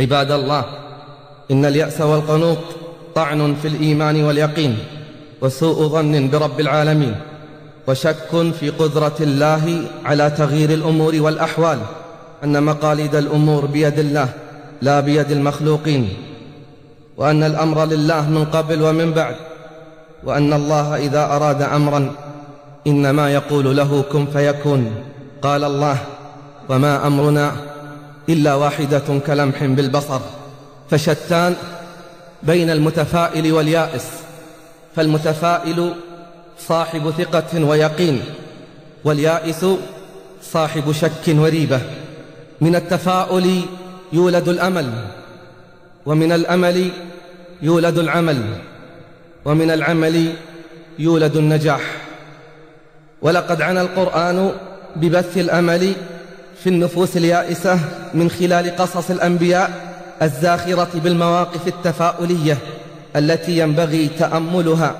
عباد الله إن اليأس والقنوط طعن في الإيمان واليقين وسوء ظن برب العالمين وشك في قدرة الله على تغيير الأمور والأحوال أن مقاليد الأمور بيد الله لا بيد المخلوقين وأن الأمر لله من قبل ومن بعد وأن الله إذا أراد أمرا إنما يقول له كن فيكون قال الله وما أمرنا إلا واحدة كلمح بالبصر فشتان بين المتفائل واليائس فالمتفائل صاحب ثقة ويقين واليائس صاحب شك وريبة. من التفاؤل يولد الأمل ومن الأمل يولد العمل ومن العمل يولد النجاح. ولقد عنى القرآن ببث الأمل في النفوس اليائسة من خلال قصص الأنبياء الزاخرة بالمواقف التفاؤلية التي ينبغي تأملها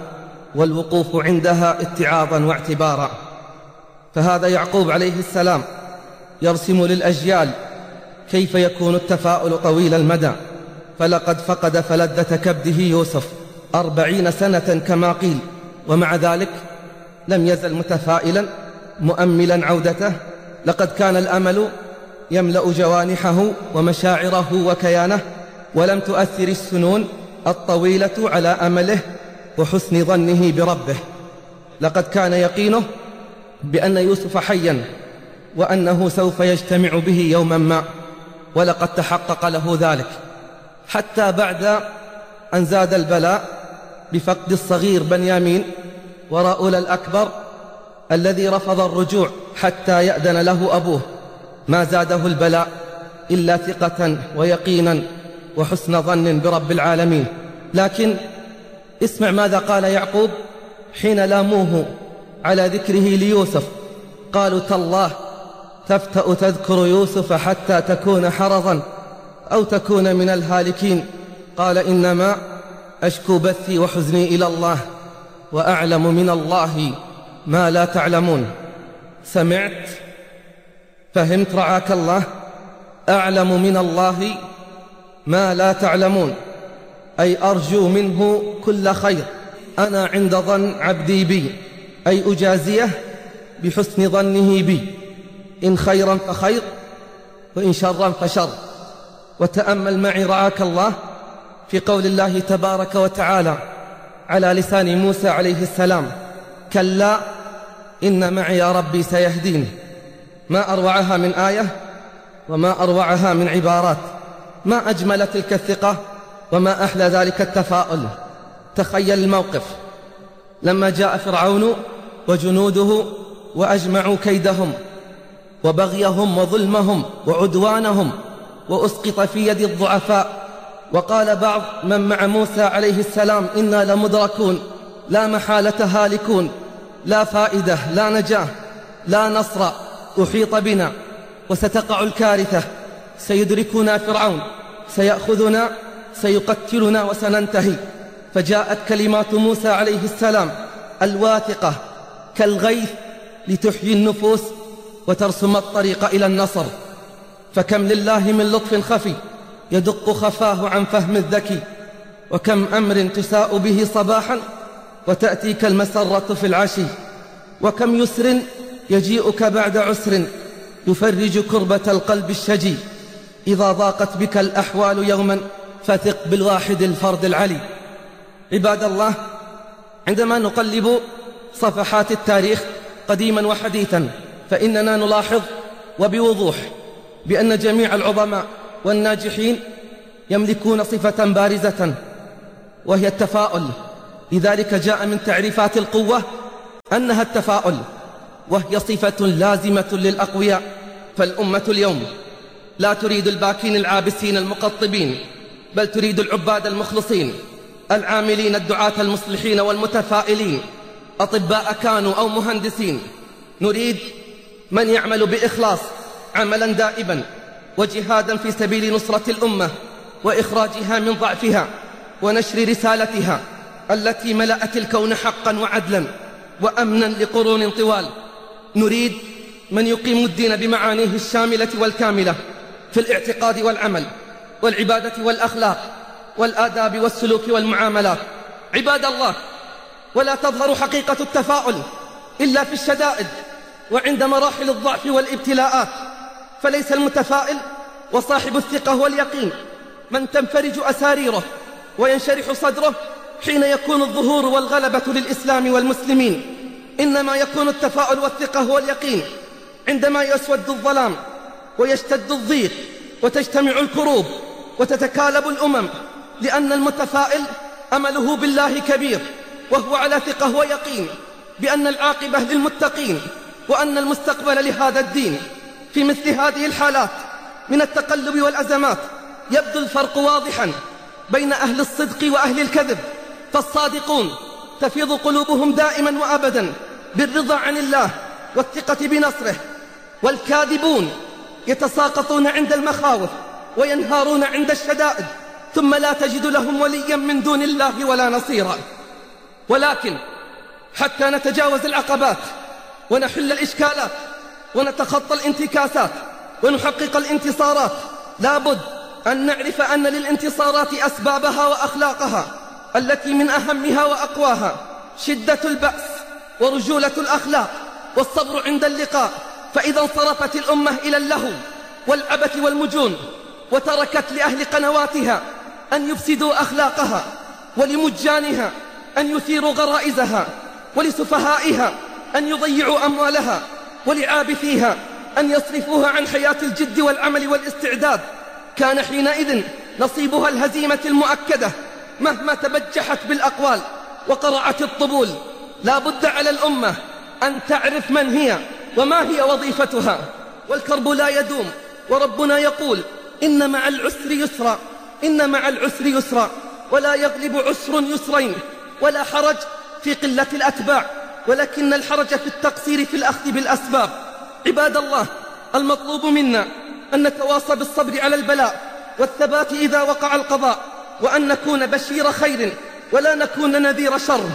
والوقوف عندها اتعاظا واعتبارا. فهذا يعقوب عليه السلام يرسم للأجيال كيف يكون التفاؤل طويل المدى. فلقد فقد فلذة كبده يوسف أربعين سنة كما قيل ومع ذلك لم يزل متفائلا مؤملا عودته لقد كان الأمل يملأ جوانحه ومشاعره وكيانه ولم تؤثر السنون الطويلة على أمله وحسن ظنه بربه. لقد كان يقينه بأن يوسف حيا وأنه سوف يجتمع به يوما ما ولقد تحقق له ذلك. حتى بعد أن زاد البلاء بفقد الصغير بنيامين ورؤول الأكبر الذي رفض الرجوع حتى يأذن له أبوه. ما زاده البلاء إلا ثقة ويقينا وحسن ظن برب العالمين. لكن اسمع ماذا قال يعقوب حين لاموه على ذكره ليوسف. قالوا تالله تفتأ تذكر يوسف حتى تكون حرضا أو تكون من الهالكين. قال إنما أشكو بثي وحزني إلى الله وأعلم من الله ما لا تعلمون. سمعت. فهمت رعاك الله. أعلم من الله ما لا تعلمون. أي أرجو منه كل خير. أنا عند ظن عبدي بي. أي أجازيه بحسن ظنه بي. إن خيرا فخير وإن شرا فشر. وتأمل معي رعاك الله في قول الله تبارك وتعالى على لسان موسى عليه السلام. كلا إن معي ربي سيهدين ما أروعها من آية وما أروعها من عبارات. ما أجمل تلك الثقة وما أحلى ذلك التفاؤل. تخيل الموقف. لما جاء فرعون وجنوده وأجمعوا كيدهم وبغيهم وظلمهم وعدوانهم وأسقط في يد الضعفاء وقال بعض من مع موسى عليه السلام إنا لمدركون. لا محالة هالكون لا فائدة لا نجاة لا نصر أحيط بنا وستقع الكارثة سيدركنا فرعون سيأخذنا سيقتلنا وسننتهي. فجاءت كلمات موسى عليه السلام الواثقة كالغيث لتحيي النفوس وترسم الطريق إلى النصر. فكم لله من لطف خفي يدق خفاه عن فهم الذكي وكم أمر تساء به صباحا وتأتيك المسرة في العشي. وكم يسر يجيئك بعد عسر يفرج كربة القلب الشجي. إذا ضاقت بك الأحوال يوما فثق بالواحد الفرد العلي. عباد الله عندما نقلب صفحات التاريخ قديما وحديثا فإننا نلاحظ وبوضوح بأن جميع العظماء والناجحين يملكون صفة بارزة وهي التفاؤل لذلك جاء من تعريفات القوة أنها التفاؤل وهي صفة لازمة للأقوياء فالأمة اليوم لا تريد الباكين العابسين المقطبين بل تريد العباد المخلصين العاملين الدعاة المصلحين والمتفائلين أطباء كانوا أو مهندسين. نريد من يعمل بإخلاص عملا دائبا وجهادا في سبيل نصرة الأمة وإخراجها من ضعفها ونشر رسالتها. التي ملأت الكون حقا وعدلا وأمنا لقرون طوال. نريد من يقيم الدين بمعانيه الشاملة والكاملة في الاعتقاد والعمل والعبادة والأخلاق والآداب والسلوك والمعاملات. عباد الله ولا تظهر حقيقة التفاؤل إلا في الشدائد وعند مراحل الضعف والابتلاءات. فليس المتفائل وصاحب الثقة واليقين من تنفرج أساريره وينشرح صدره حين يكون الظهور والغلبة للإسلام والمسلمين إنما يكون التفاؤل والثقة واليقين عندما يسود الظلام ويشتد الضيق وتجتمع الكروب وتتكالب الأمم لأن المتفائل أمله بالله كبير وهو على ثقة ويقين بأن العاقبة للمتقين وأن المستقبل لهذا الدين. في مثل هذه الحالات من التقلب والأزمات يبدو الفرق واضحا بين أهل الصدق وأهل الكذب. فالصادقون تفيض قلوبهم دائما وأبدا بالرضا عن الله والثقة بنصره والكاذبون يتساقطون عند المخاوف وينهارون عند الشدائد ثم لا تجد لهم وليا من دون الله ولا نصيرا. ولكن حتى نتجاوز العقبات ونحل الإشكالات ونتخطى الانتكاسات ونحقق الانتصارات لابد أن نعرف أن للانتصارات أسبابها وأخلاقها. التي من أهمها وأقواها شدة البأس ورجولة الأخلاق والصبر عند اللقاء فإذا انصرفت الأمة إلى اللهو والعبث والمجون وتركت لأهل قنواتها أن يفسدوا أخلاقها ولمجانها أن يثيروا غرائزها ولسفهائها أن يضيعوا أموالها ولعابثيها أن يصرفوها عن حياة الجد والعمل والاستعداد. كان حينئذ نصيبها الهزيمة المؤكدة مهما تبجحت بالأقوال وقرعت الطبول لا بد على الأمة أن تعرف من هي وما هي وظيفتها. والكرب لا يدوم وربنا يقول إن مع العسر يسرا إن مع العسر يسرا ولا يغلب عسر يسرين ولا حرج في قلة الأتباع ولكن الحرج في التقصير في الأخذ بالأسباب. عباد الله المطلوب منا أن نتواصى بالصبر على البلاء والثبات إذا وقع القضاء وأن نكون بشير خير ولا نكون نذير شر.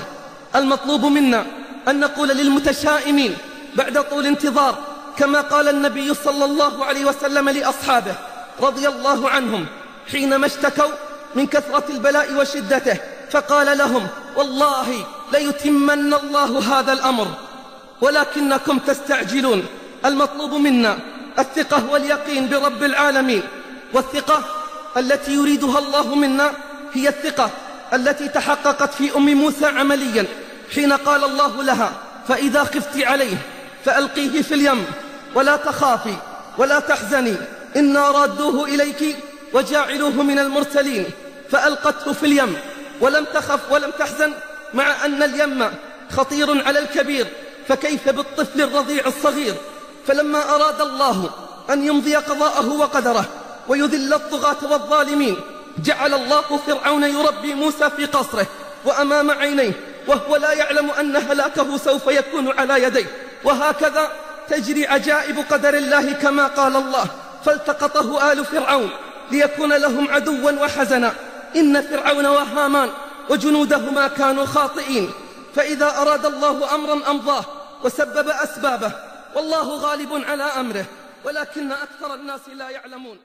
المطلوب منا أن نقول للمتشائمين بعد طول انتظار كما قال النبي صلى الله عليه وسلم لأصحابه رضي الله عنهم حينما اشتكوا من كثرة البلاء وشدته فقال لهم والله ليتمن الله هذا الأمر ولكنكم تستعجلون. المطلوب منا الثقة واليقين برب العالمين والثقة التي يريدها الله منا هي الثقة التي تحققت في أم موسى عمليا. حين قال الله لها فإذا خفت عليه فألقيه في اليم ولا تخافي ولا تحزني. إنا رادوه إليك وجاعلوه من المرسلين. فألقته في اليم ولم تخف ولم تحزن مع أن اليم خطير على الكبير. فكيف بالطفل الرضيع الصغير؟ فلما أراد الله أن يمضي قضاءه وقدره ويذل الطغاة والظالمين. جعل الله فرعون يربي موسى في قصره وأمام عينيه وهو لا يعلم أن هلاكه سوف يكون على يديه. وهكذا تجري عجائب قدر الله كما قال الله فالتقطه آل فرعون ليكون لهم عدوا وحزنا. إن فرعون وهامان وجنودهما كانوا خاطئين. فإذا أراد الله أمرا أمضاه وسبب أسبابه والله غالب على أمره ولكن أكثر الناس لا يعلمون.